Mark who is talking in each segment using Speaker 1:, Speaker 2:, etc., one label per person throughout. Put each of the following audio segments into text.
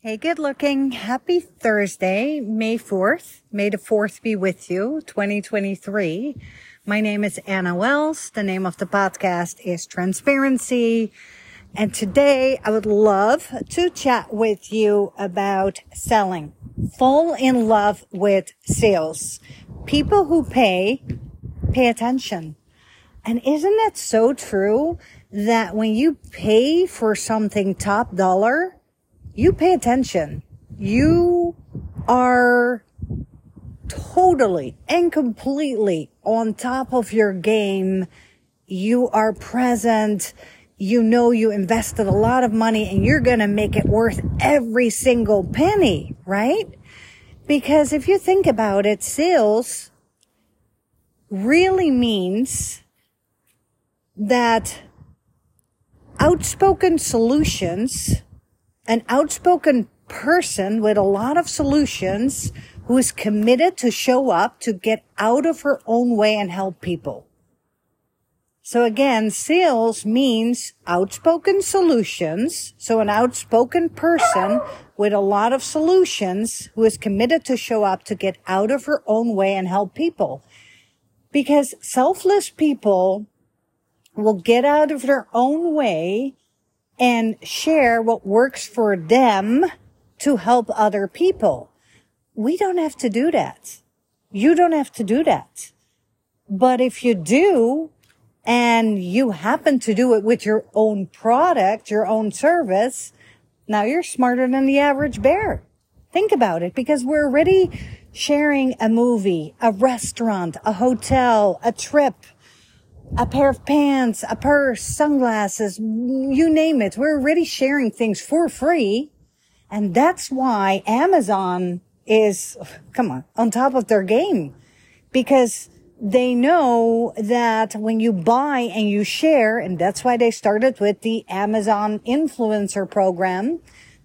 Speaker 1: Hey, good looking. Happy Thursday, May 4th. May the 4th be with you, 2023. My name is Anna Wells. The name of the podcast is Transparency. And today I would love to chat with you about selling. Fall in love with sales. People who pay, pay attention. And isn't that so true that when you pay for something top dollar, you pay attention. You are totally and completely on top of your game. You are present. You know you invested a lot of money and you're going to make it worth every single penny, right? Because if you think about it, sales really means that outspoken solutions an outspoken person with a lot of solutions who is committed to show up to get out of her own way and help people. So again, sales means outspoken solutions. So an outspoken person with a lot of solutions who is committed to show up to get out of her own way and help people. Because selfless people will get out of their own way and share what works for them to help other people. We don't have to do that. You don't have to do that. But if you do, and you happen to do it with your own product, your own service, now you're smarter than the average bear. Think about it because we're already sharing a movie, a restaurant, a hotel, a trip, a pair of pants, a purse, sunglasses, you name it. We're already sharing things for free. And that's why Amazon is, come on, on top of their game because they know that when you buy and you share, and that's why they started with the Amazon influencer program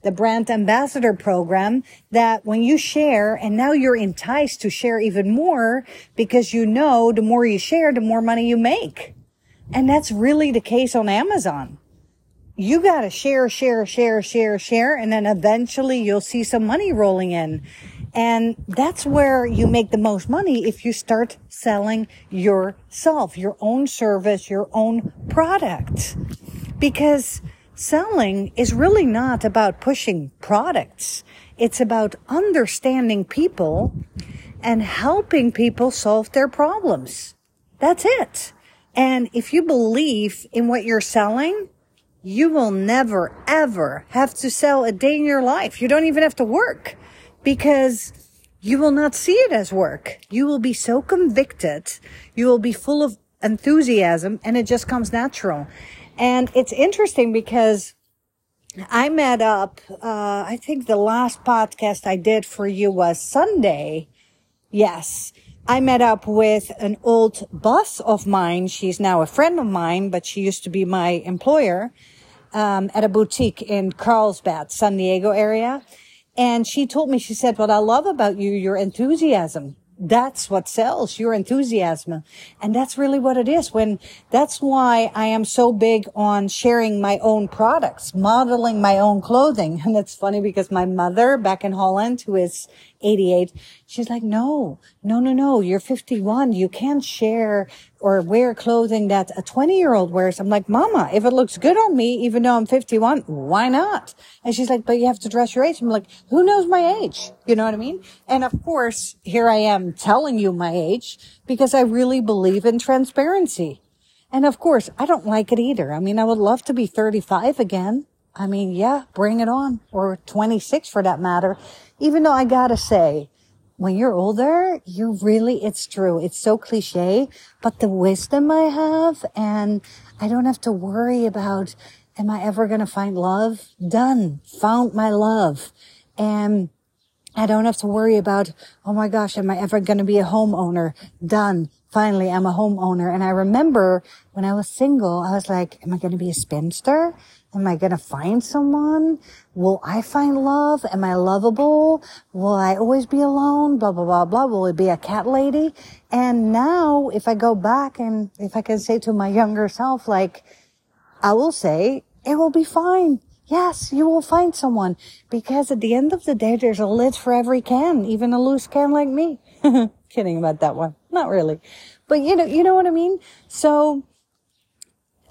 Speaker 1: the brand ambassador program that when you share and now you're enticed to share even more because you know the more you share, the more money you make. And that's really the case on Amazon. You got to share, share, share, share, share, and then eventually you'll see some money rolling in. And that's where you make the most money if you start selling yourself, your own service, your own product. Because Selling is really not about pushing products. It's about understanding people and helping people solve their problems. That's it. And if you believe in what you're selling, you will never ever have to sell a day in your life. You don't even have to work because you will not see it as work. You will be so convicted. You will be full of enthusiasm and it just comes natural. And it's interesting because I met up, uh, I think the last podcast I did for you was Sunday. Yes. I met up with an old boss of mine. She's now a friend of mine, but she used to be my employer, um, at a boutique in Carlsbad, San Diego area. And she told me, she said, what I love about you, your enthusiasm that's what sells your enthusiasm. And that's really what it is when that's why I am so big on sharing my own products, modeling my own clothing. And it's funny because my mother back in Holland, who is 88. She's like, no, no, no, no. You're 51. You can't share or wear clothing that a 20 year old wears. I'm like, mama, if it looks good on me, even though I'm 51, why not? And she's like, but you have to dress your age. I'm like, who knows my age? You know what I mean? And of course, here I am telling you my age because I really believe in transparency. And of course, I don't like it either. I mean, I would love to be 35 again. I mean, yeah, bring it on or 26 for that matter even though I gotta say, when you're older, you really, it's true. It's so cliche, but the wisdom I have and I don't have to worry about, am I ever going to find love? Done. Found my love. And I don't have to worry about, oh my gosh, am I ever going to be a homeowner? Done. Finally, I'm a homeowner. And I remember when I was single, I was like, am I going to be a spinster? Am I going to find someone? Will I find love? Am I lovable? Will I always be alone? Blah, blah, blah, blah. Will it be a cat lady? And now if I go back and if I can say to my younger self, like, I will say it will be fine. Yes, you will find someone because at the end of the day, there's a lid for every can, even a loose can like me. Kidding about that one. Not really. But you know, you know what I mean? So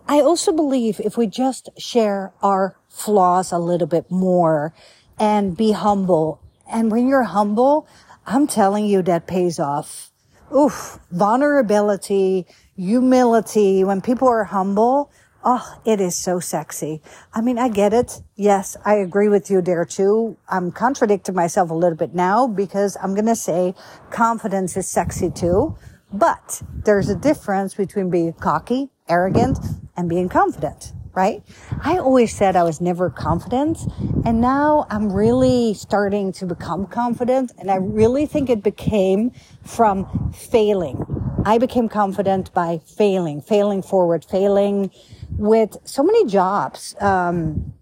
Speaker 1: I also believe if we just share our flaws a little bit more and be humble. And when you're humble, I'm telling you that pays off. Oof, vulnerability, humility, when people are humble, Oh, it is so sexy. I mean, I get it. Yes, I agree with you there too. I'm contradicting myself a little bit now because I'm going to say confidence is sexy too. But there's a difference between being cocky, arrogant, and being confident, right? I always said I was never confident. And now I'm really starting to become confident. And I really think it became from failing. I became confident by failing, failing forward, failing with so many jobs. Um,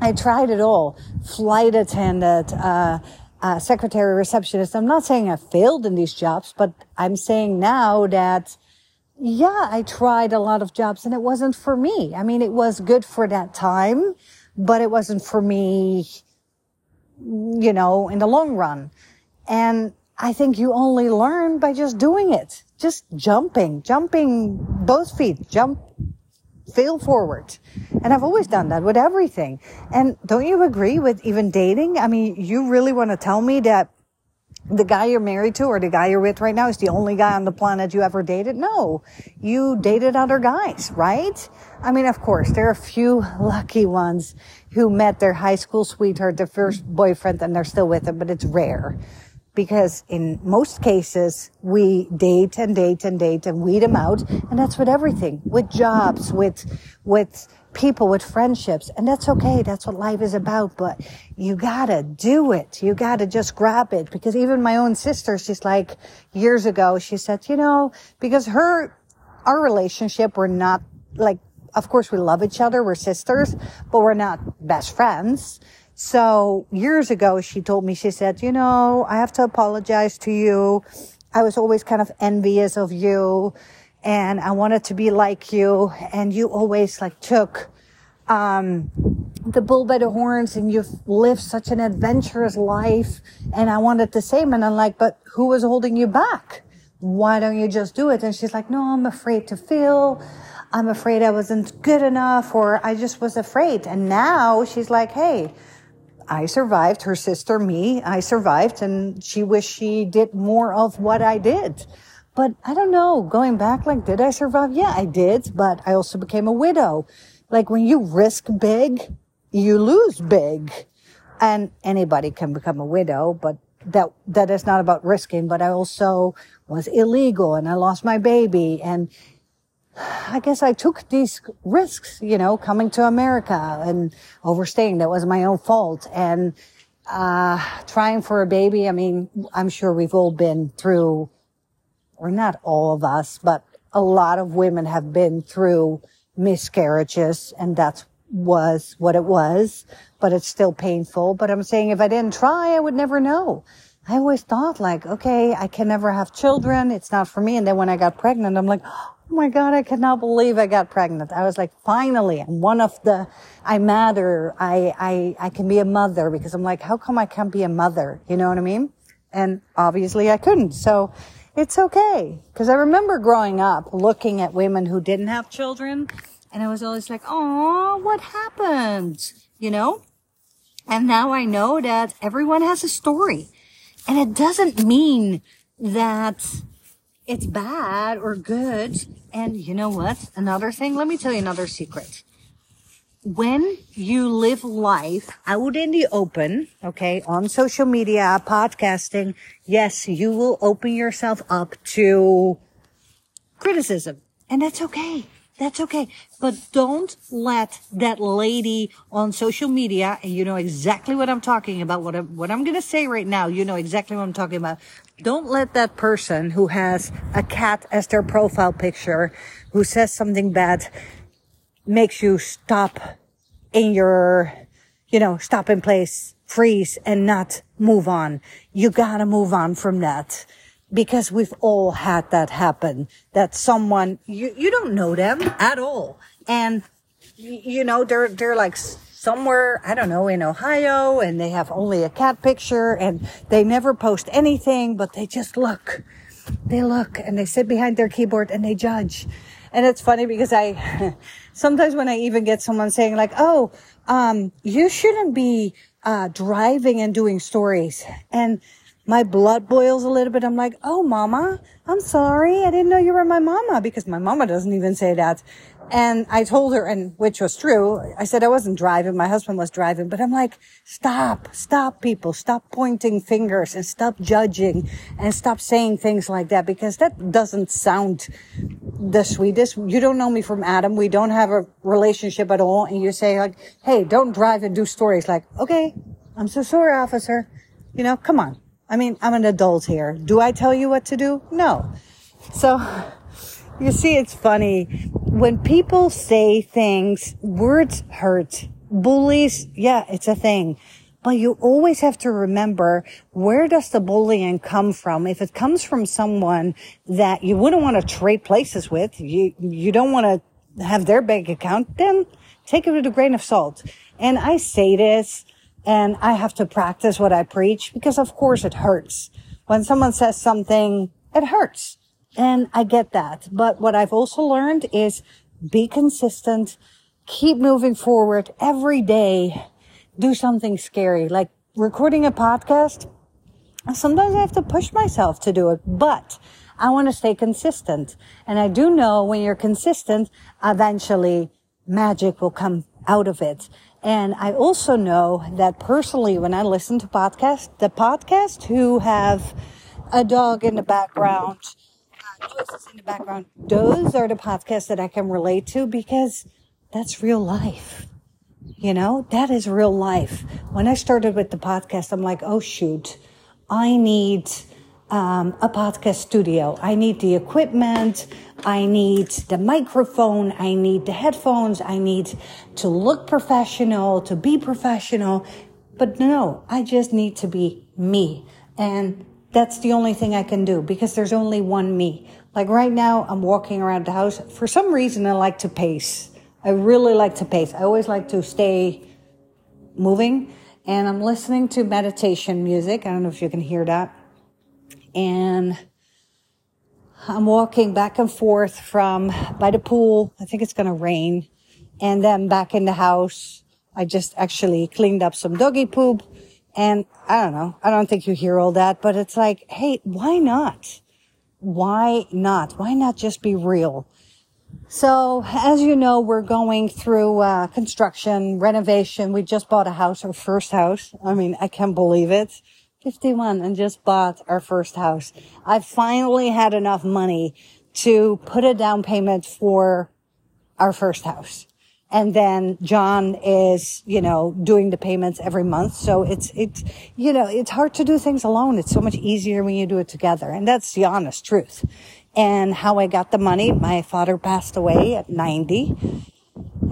Speaker 1: I tried it all. Flight attendant, uh, uh, secretary, receptionist. I'm not saying I failed in these jobs, but I'm saying now that, yeah, I tried a lot of jobs and it wasn't for me. I mean, it was good for that time, but it wasn't for me, you know, in the long run. And I think you only learn by just doing it, just jumping, jumping both feet, jump fail forward. And I've always done that with everything. And don't you agree with even dating? I mean, you really want to tell me that the guy you're married to or the guy you're with right now is the only guy on the planet you ever dated? No. You dated other guys, right? I mean, of course, there are a few lucky ones who met their high school sweetheart, their first boyfriend, and they're still with him, but it's rare because in most cases we date and date and date and weed them out and that's with everything with jobs with with people with friendships and that's okay that's what life is about but you gotta do it. You gotta just grab it because even my own sister she's like years ago she said you know because her our relationship we're not like of course we love each other we're sisters but we're not best friends. So years ago, she told me, she said, you know, I have to apologize to you. I was always kind of envious of you and I wanted to be like you. And you always like took, um, the bull by the horns and you've lived such an adventurous life. And I wanted the same. And I'm like, but who was holding you back? Why don't you just do it? And she's like, no, I'm afraid to fail. I'm afraid I wasn't good enough or I just was afraid. And now she's like, Hey, I survived, her sister, me, I survived, and she wished she did more of what I did. But I don't know, going back, like, did I survive? Yeah, I did, but I also became a widow. Like, when you risk big, you lose big. And anybody can become a widow, but that, that is not about risking, but I also was illegal and I lost my baby and I guess I took these risks, you know, coming to America and overstaying. That was my own fault. And, uh, trying for a baby. I mean, I'm sure we've all been through, or not all of us, but a lot of women have been through miscarriages and that was what it was, but it's still painful. But I'm saying if I didn't try, I would never know. I always thought like, okay, I can never have children. It's not for me. And then when I got pregnant, I'm like, Oh my God, I cannot believe I got pregnant. I was like, finally, I'm one of the, I matter. I, I, I can be a mother because I'm like, how come I can't be a mother? You know what I mean? And obviously I couldn't. So it's okay. Cause I remember growing up looking at women who didn't have children and I was always like, oh, what happened? You know? And now I know that everyone has a story and it doesn't mean that it's bad or good. And you know what? Another thing, let me tell you another secret. When you live life out in the open, okay, on social media, podcasting, yes, you will open yourself up to criticism. And that's okay. That's okay. But don't let that lady on social media, and you know exactly what I'm talking about, what I'm, what I'm going to say right now, you know exactly what I'm talking about. Don't let that person who has a cat as their profile picture, who says something bad, makes you stop in your, you know, stop in place, freeze and not move on. You gotta move on from that because we've all had that happen that someone you, you don't know them at all and you know they're they're like somewhere, I don't know, in Ohio and they have only a cat picture and they never post anything, but they just look. They look and they sit behind their keyboard and they judge. And it's funny because I, sometimes when I even get someone saying like, Oh, um, you shouldn't be, uh, driving and doing stories. And my blood boils a little bit. I'm like, Oh, mama, I'm sorry. I didn't know you were my mama because my mama doesn't even say that. And I told her, and which was true. I said I wasn't driving. My husband was driving, but I'm like, stop, stop people, stop pointing fingers and stop judging and stop saying things like that because that doesn't sound the sweetest. You don't know me from Adam. We don't have a relationship at all. And you say like, Hey, don't drive and do stories like, okay, I'm so sorry, officer. You know, come on. I mean, I'm an adult here. Do I tell you what to do? No. So you see, it's funny. When people say things, words hurt. Bullies, yeah, it's a thing. But you always have to remember where does the bullying come from? If it comes from someone that you wouldn't want to trade places with, you, you don't want to have their bank account, then take it with a grain of salt. And I say this and I have to practice what I preach because of course it hurts. When someone says something, it hurts. And I get that. But what I've also learned is be consistent, keep moving forward every day, do something scary, like recording a podcast. Sometimes I have to push myself to do it, but I want to stay consistent. And I do know when you're consistent, eventually magic will come out of it. And I also know that personally, when I listen to podcasts, the podcasts who have a dog in the background, voices in the background, those are the podcasts that I can relate to because that's real life. You know, that is real life. When I started with the podcast, I'm like, oh shoot, I need um, a podcast studio. I need the equipment. I need the microphone. I need the headphones. I need to look professional, to be professional. But no, I just need to be me. And that's the only thing I can do because there's only one me. Like right now, I'm walking around the house. For some reason, I like to pace. I really like to pace. I always like to stay moving and I'm listening to meditation music. I don't know if you can hear that. And I'm walking back and forth from by the pool. I think it's going to rain and then back in the house. I just actually cleaned up some doggy poop and I don't know. I don't think you hear all that, but it's like, hey, why not? Why not? Why not just be real? So, as you know, we're going through uh, construction, renovation. We just bought a house, our first house. I mean, I can't believe it. 51 and just bought our first house. I finally had enough money to put a down payment for our first house and then John is, you know, doing the payments every month. So it's, it's, you know, it's hard to do things alone. It's so much easier when you do it together. And that's the honest truth. And how I got the money, my father passed away at 90.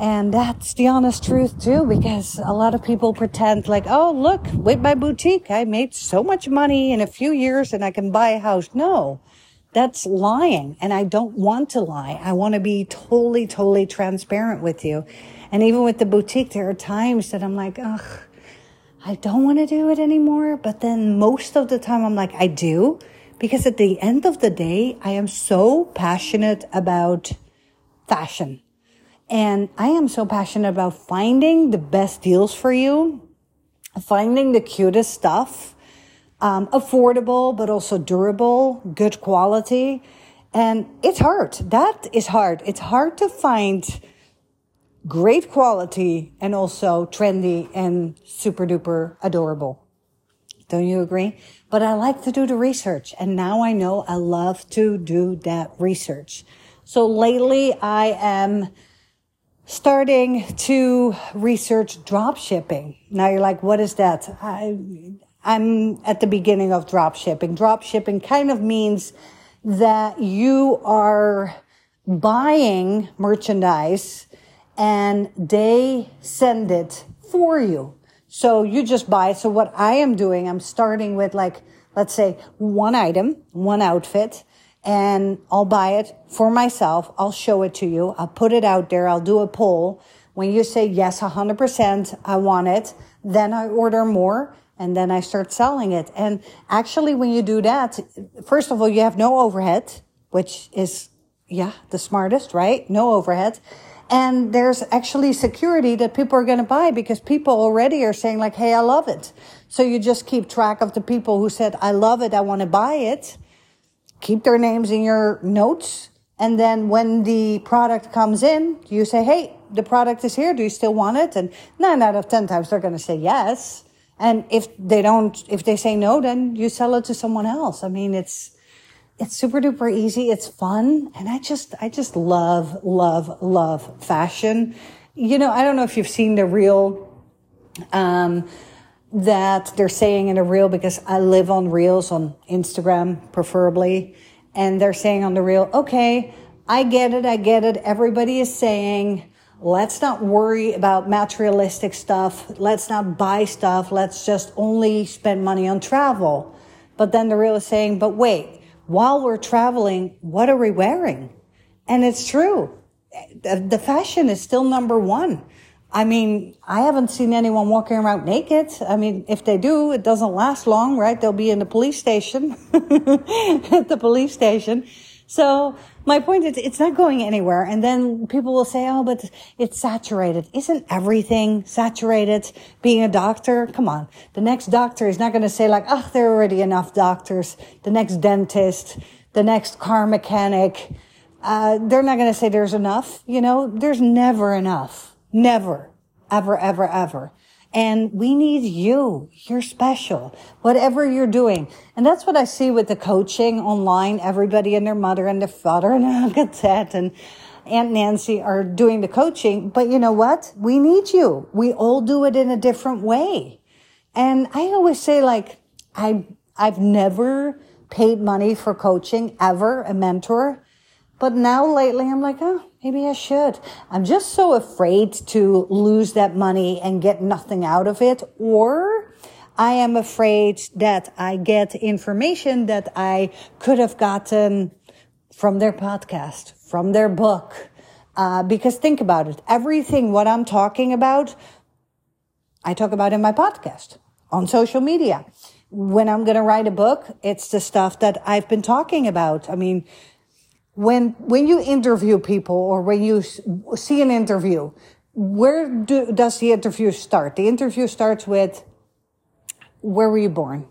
Speaker 1: And that's the honest truth too, because a lot of people pretend like, oh, look, with my boutique, I made so much money in a few years and I can buy a house. No, that's lying. And I don't want to lie. I want to be totally, totally transparent with you. And even with the boutique, there are times that I'm like, ugh, I don't want to do it anymore. But then most of the time I'm like, I do. Because at the end of the day, I am so passionate about fashion. And I am so passionate about finding the best deals for you, finding the cutest stuff, um, affordable, but also durable, good quality. And it's hard. That is hard. It's hard to find great quality and also trendy and super duper adorable. Don't you agree? But I like to do the research and now I know I love to do that research. So lately I am starting to research drop shipping. Now you're like, what is that? I, I'm at the beginning of drop shipping. Drop shipping kind of means that you are buying merchandise and they send it for you. So you just buy. So what I am doing, I'm starting with like, let's say one item, one outfit, and I'll buy it for myself. I'll show it to you. I'll put it out there. I'll do a poll When you say, yes, 100%, I want it, then I order more and then I start selling it. And actually, when you do that, first of all, you have no overhead, which is, yeah, the smartest, right? No overhead. And there's actually security that people are going to buy because people already are saying like, Hey, I love it. So you just keep track of the people who said, I love it. I want to buy it. Keep their names in your notes. And then when the product comes in, you say, Hey, the product is here. Do you still want it? And nine out of 10 times they're going to say yes. And if they don't, if they say no, then you sell it to someone else. I mean, it's, it's super duper easy. It's fun. And I just, I just love, love, love fashion. You know, I don't know if you've seen the reel, um, that they're saying in a reel because I live on reels on Instagram, preferably. And they're saying on the reel, okay, I get it. I get it. Everybody is saying, let's not worry about materialistic stuff. Let's not buy stuff. Let's just only spend money on travel. But then the reel is saying, but wait, while we're traveling, what are we wearing? And it's true. The fashion is still number one. I mean, I haven't seen anyone walking around naked. I mean, if they do, it doesn't last long, right? They'll be in the police station, at the police station. So my point is, it's not going anywhere. And then people will say, oh, but it's saturated. Isn't everything saturated? Being a doctor, come on. The next doctor is not going to say like, oh, there are already enough doctors. The next dentist, the next car mechanic, uh, they're not going to say there's enough. You know, there's never enough. Never. Ever, ever, ever. And we need you. You're special. Whatever you're doing. And that's what I see with the coaching online. Everybody and their mother and their father and Uncle Ted and Aunt Nancy are doing the coaching. But you know what? We need you. We all do it in a different way. And I always say like, I, I've never paid money for coaching ever, a mentor. But now lately I'm like, oh, maybe I should. I'm just so afraid to lose that money and get nothing out of it. Or I am afraid that I get information that I could have gotten from their podcast, from their book. Uh, because think about it. Everything what I'm talking about, I talk about in my podcast, on social media. When I'm going to write a book, it's the stuff that I've been talking about. I mean, when when you interview people or when you see an interview where do, does the interview start? The interview starts with where were you born?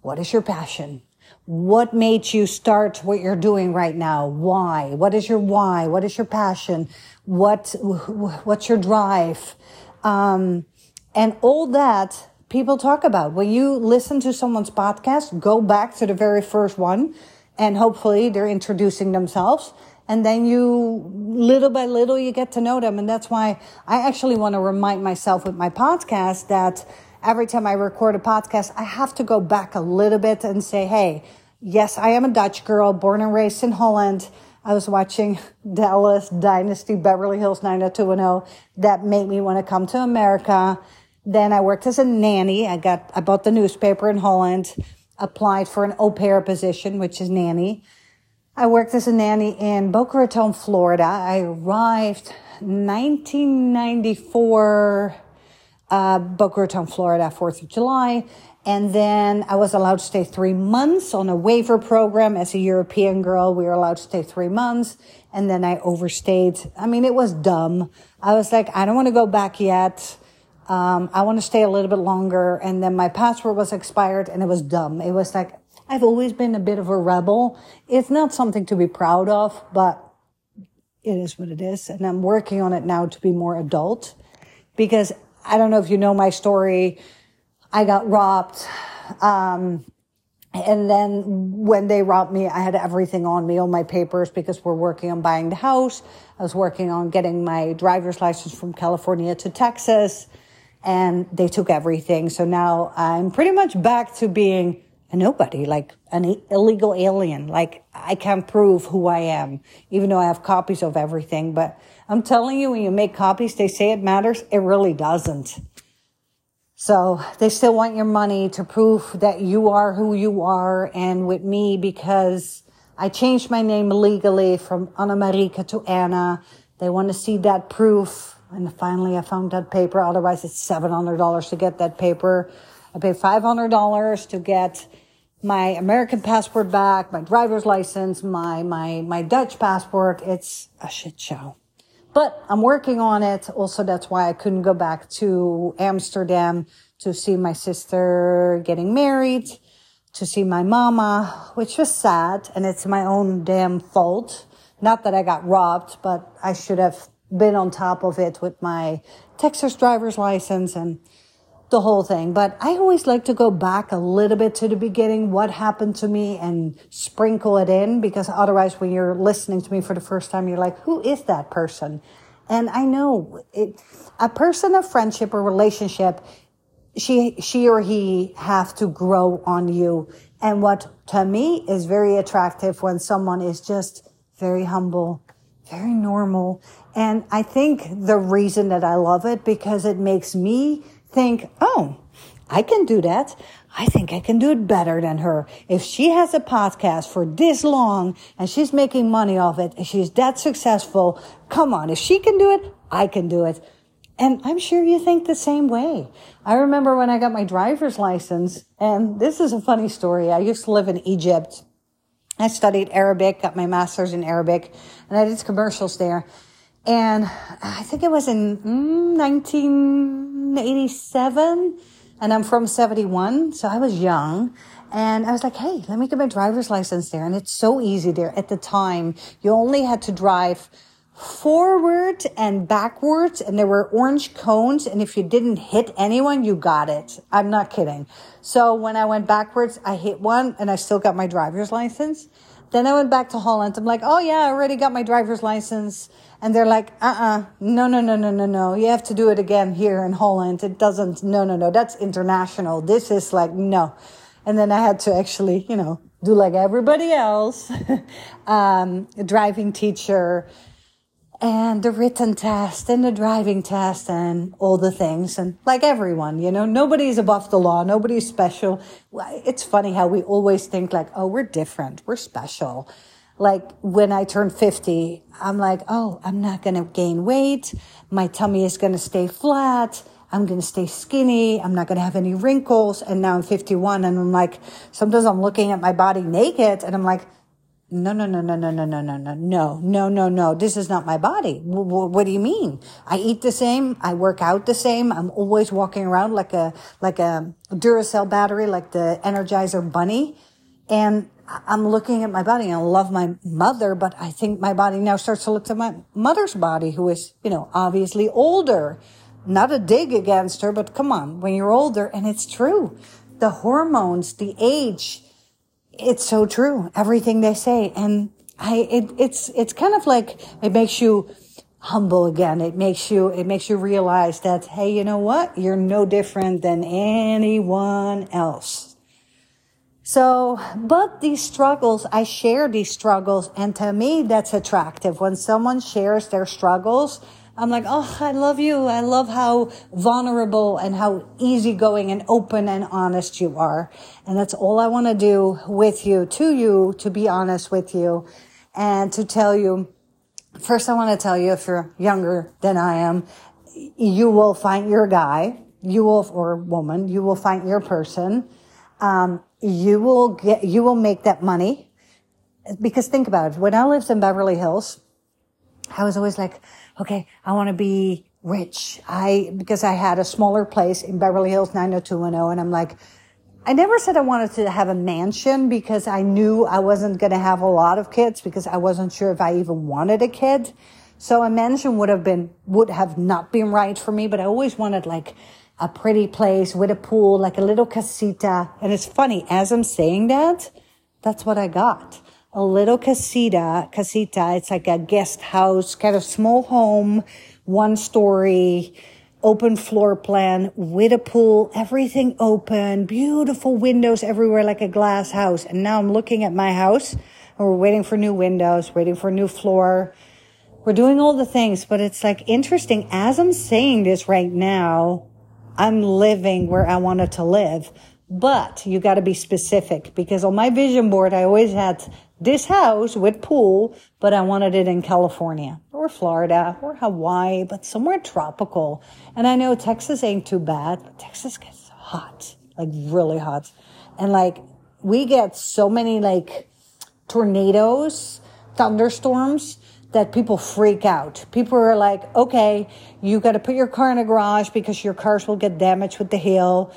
Speaker 1: What is your passion? What made you start what you're doing right now? Why? What is your why? What is your passion? What what's your drive? Um, and all that people talk about. When you listen to someone's podcast go back to the very first one and hopefully they're introducing themselves. And then you little by little you get to know them. And that's why i actually want to remind myself with my podcast that every time i record a podcast i have to go back a little bit and say hey yes i am a dutch girl born and raised in holland. I was watching dallas dynasty beverly hills 90210 that made me want to come to america. Then i worked as a nanny. I got i bought the newspaper in holland applied for an au pair position, which is nanny. I worked as a nanny in Boca Raton, Florida. I arrived 1994, uh, Boca Raton, Florida, 4th of July. And then I was allowed to stay three months on a waiver program as a European girl. We were allowed to stay three months. And then I overstayed. I mean, it was dumb. I was like, I don't want to go back yet. Um, I want to stay a little bit longer. And then my passport was expired and it was dumb. It was like, I've always been a bit of a rebel. It's not something to be proud of, but it is what it is. And I'm working on it now to be more adult because I don't know if you know my story. I got robbed. Um, and then when they robbed me, I had everything on me, all my papers, because we're working on buying the house. I was working on getting my driver's license from California to Texas and they took everything. So now I'm pretty much back to being a nobody, like an illegal alien. Like I can't prove who I am, even though I have copies of everything. But I'm telling you, when you make copies, they say it matters. It really doesn't. So they still want your money to prove that you are who you are. And with me, because I changed my name legally from Anna Marika to Anna, they want to see that proof And finally I found that paper. Otherwise it's $700 to get that paper. I paid $500 to get my American passport back, my driver's license, my, my, my Dutch passport. It's a shit show. But I'm working on it. Also, that's why I couldn't go back to Amsterdam to see my sister getting married, to see my mama, which was sad. And it's my own damn fault. Not that I got robbed, but I should have been on top of it with my Texas driver's license and the whole thing. But I always like to go back a little bit to the beginning, what happened to me and sprinkle it in because otherwise when you're listening to me for the first time, you're like, who is that person? And I know it, a person of friendship or relationship, she, she or he have to grow on you. And what to me is very attractive when someone is just very humble, very normal. And I think the reason that I love it because it makes me think, oh, I can do that. I think I can do it better than her. If she has a podcast for this long and she's making money off it and she's that successful, come on. If she can do it, I can do it. And I'm sure you think the same way. I remember when I got my driver's license and this is a funny story. I used to live in Egypt. I studied Arabic, got my master's in Arabic and I did commercials there. And I think it was in mm, 1987 and I'm from 71. So I was young and I was like, Hey, let me get my driver's license there. And it's so easy there. At the time, you only had to drive forward and backwards and there were orange cones. And if you didn't hit anyone, you got it. I'm not kidding. So when I went backwards, I hit one and I still got my driver's license. Then I went back to Holland. I'm like, Oh yeah, I already got my driver's license. And they're like, uh uh-uh, uh no, no, no, no, no, no. You have to do it again here in Holland. It doesn't, no, no, no. That's international. This is like, no. And then I had to actually, you know, do like everybody else, um, a driving teacher and the written test and the driving test and all the things. And like everyone, you know, nobody's above the law. Nobody's special. It's funny how we always think like, oh, we're different. We're special like when I turn 50, I'm like, oh, I'm not going to gain weight. My tummy is going to stay flat. I'm going to stay skinny. I'm not going to have any wrinkles. And now I'm 51 and I'm like, sometimes I'm looking at my body naked and I'm like, no, no, no, no, no, no, no, no, no, no, no, no, no. This is not my body. W- what do you mean? I eat the same. I work out the same. I'm always walking around like a, like a Duracell battery, like the Energizer bunny. And I'm looking at my body and I love my mother, but I think my body now starts to look to my mother's body, who is, you know, obviously older. Not a dig against her, but come on, when you're older, and it's true. The hormones, the age, it's so true. Everything they say. And I, it, it's, it's kind of like, it makes you humble again. It makes you, it makes you realize that, hey, you know what? You're no different than anyone else. So, but these struggles, I share these struggles and to me, that's attractive. When someone shares their struggles, I'm like, oh, I love you. I love how vulnerable and how easygoing and open and honest you are. And that's all I want to do with you, to you, to be honest with you and to tell you. First, I want to tell you, if you're younger than I am, you will find your guy, you will, or woman, you will find your person. Um, you will get, you will make that money. Because think about it. When I lived in Beverly Hills, I was always like, okay, I want to be rich. I, because I had a smaller place in Beverly Hills, 90210. And I'm like, I never said I wanted to have a mansion because I knew I wasn't going to have a lot of kids because I wasn't sure if I even wanted a kid. So a mansion would have been, would have not been right for me, but I always wanted like a pretty place with a pool, like a little casita. And it's funny, as I'm saying that, that's what I got. A little casita, casita. It's like a guest house, kind of small home, one story, open floor plan with a pool, everything open, beautiful windows everywhere, like a glass house. And now I'm looking at my house and we're waiting for new windows, waiting for a new floor. We're doing all the things, but it's like interesting as I'm saying this right now. I'm living where I wanted to live. But you got to be specific because on my vision board, I always had this house with pool, but I wanted it in California or Florida or Hawaii, but somewhere tropical. And I know Texas ain't too bad, but Texas gets hot, like really hot. And like we get so many like tornadoes, thunderstorms that people freak out. People are like, okay, you got to put your car in a garage because your cars will get damaged with the hail.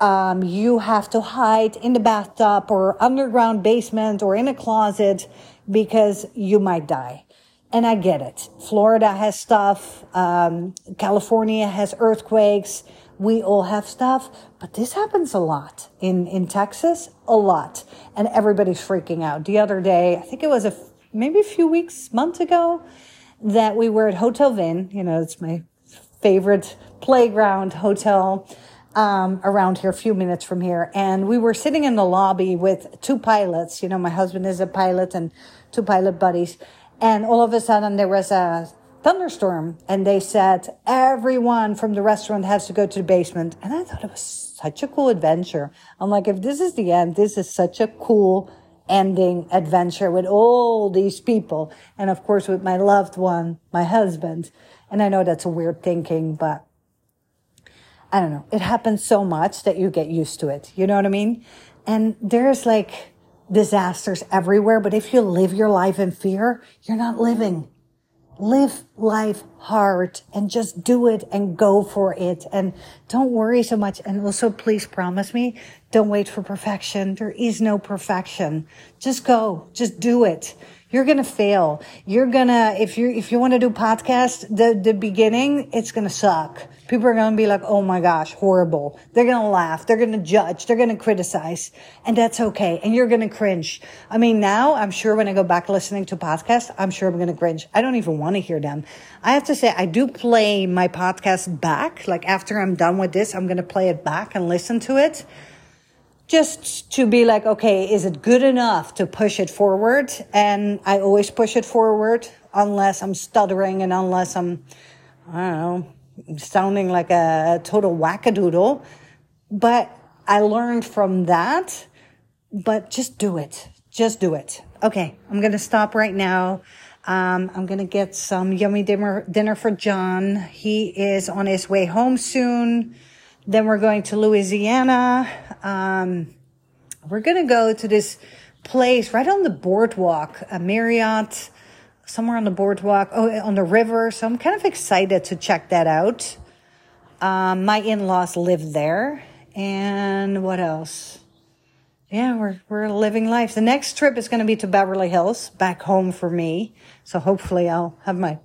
Speaker 1: Um, you have to hide in the bathtub or underground basement or in a closet because you might die. And I get it. Florida has stuff. Um, California has earthquakes. We all have stuff, but this happens a lot in, in Texas, a lot. And everybody's freaking out. The other day, I think it was a, maybe a few weeks, months ago, that we were at Hotel Vin. You know, it's my favorite playground hotel um, around here, a few minutes from here. And we were sitting in the lobby with two pilots. You know, my husband is a pilot and two pilot buddies. And all of a sudden there was a thunderstorm and they said everyone from the restaurant has to go to the basement. And I thought it was such a cool adventure. I'm like, if this is the end, this is such a cool ending adventure with all these people. And of course, with my loved one, my husband. And I know that's a weird thinking, but I don't know. It happens so much that you get used to it. You know what I mean? And there's like disasters everywhere. But if you live your life in fear, you're not living. Live life hard and just do it and go for it. And don't worry so much. And also please promise me, don't wait for perfection. There is no perfection. Just go. Just do it. You're going to fail. You're going to, if you, if you want to do podcast, the, the beginning, it's going to suck. People are going to be like, Oh my gosh, horrible. They're going to laugh. They're going to judge. They're going to criticize. And that's okay. And you're going to cringe. I mean, now I'm sure when I go back listening to podcasts, I'm sure I'm going to cringe. I don't even want to hear them. I have to say, I do play my podcast back. Like after I'm done with this, I'm going to play it back and listen to it just to be like, okay, is it good enough to push it forward? And I always push it forward unless I'm stuttering and unless I'm, I don't know, sounding like a total wackadoodle. But I learned from that, but just do it. Just do it. Okay. I'm going to stop right now. Um, I'm going to get some yummy dinner, dinner for John. He is on his way home soon. Then we're going to Louisiana. Um, we're going to go to this place right on the boardwalk, a Marriott, somewhere on the boardwalk, oh, on the river. So I'm kind of excited to check that out. Um, my in-laws live there. And what else? Yeah, we're, we're living life. The next trip is going to be to Beverly Hills, back home for me. So hopefully I'll have my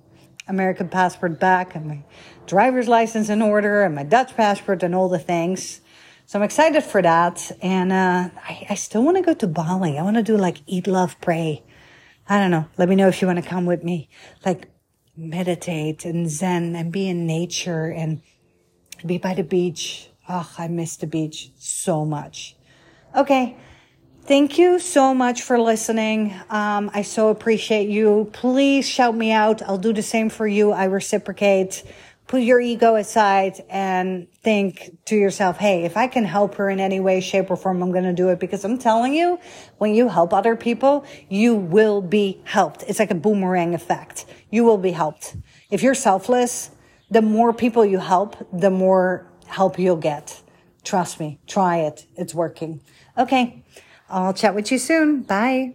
Speaker 1: American passport back and my driver's license in order and my Dutch passport and all the things. So I'm excited for that. And, uh, I, I still want to go to Bali. I want to do like eat, love, pray. I don't know. Let me know if you want to come with me. Like meditate and zen and be in nature and be by the beach. Oh, I miss the beach so much. Okay. Thank you so much for listening. Um, I so appreciate you. Please shout me out. I'll do the same for you. I reciprocate put your ego aside and think to yourself, Hey, if I can help her in any way, shape or form, I'm going to do it because I'm telling you, when you help other people, you will be helped. It's like a boomerang effect. You will be helped. If you're selfless, the more people you help, the more help you'll get. Trust me. Try it. It's working. Okay. I'll chat with you soon. Bye.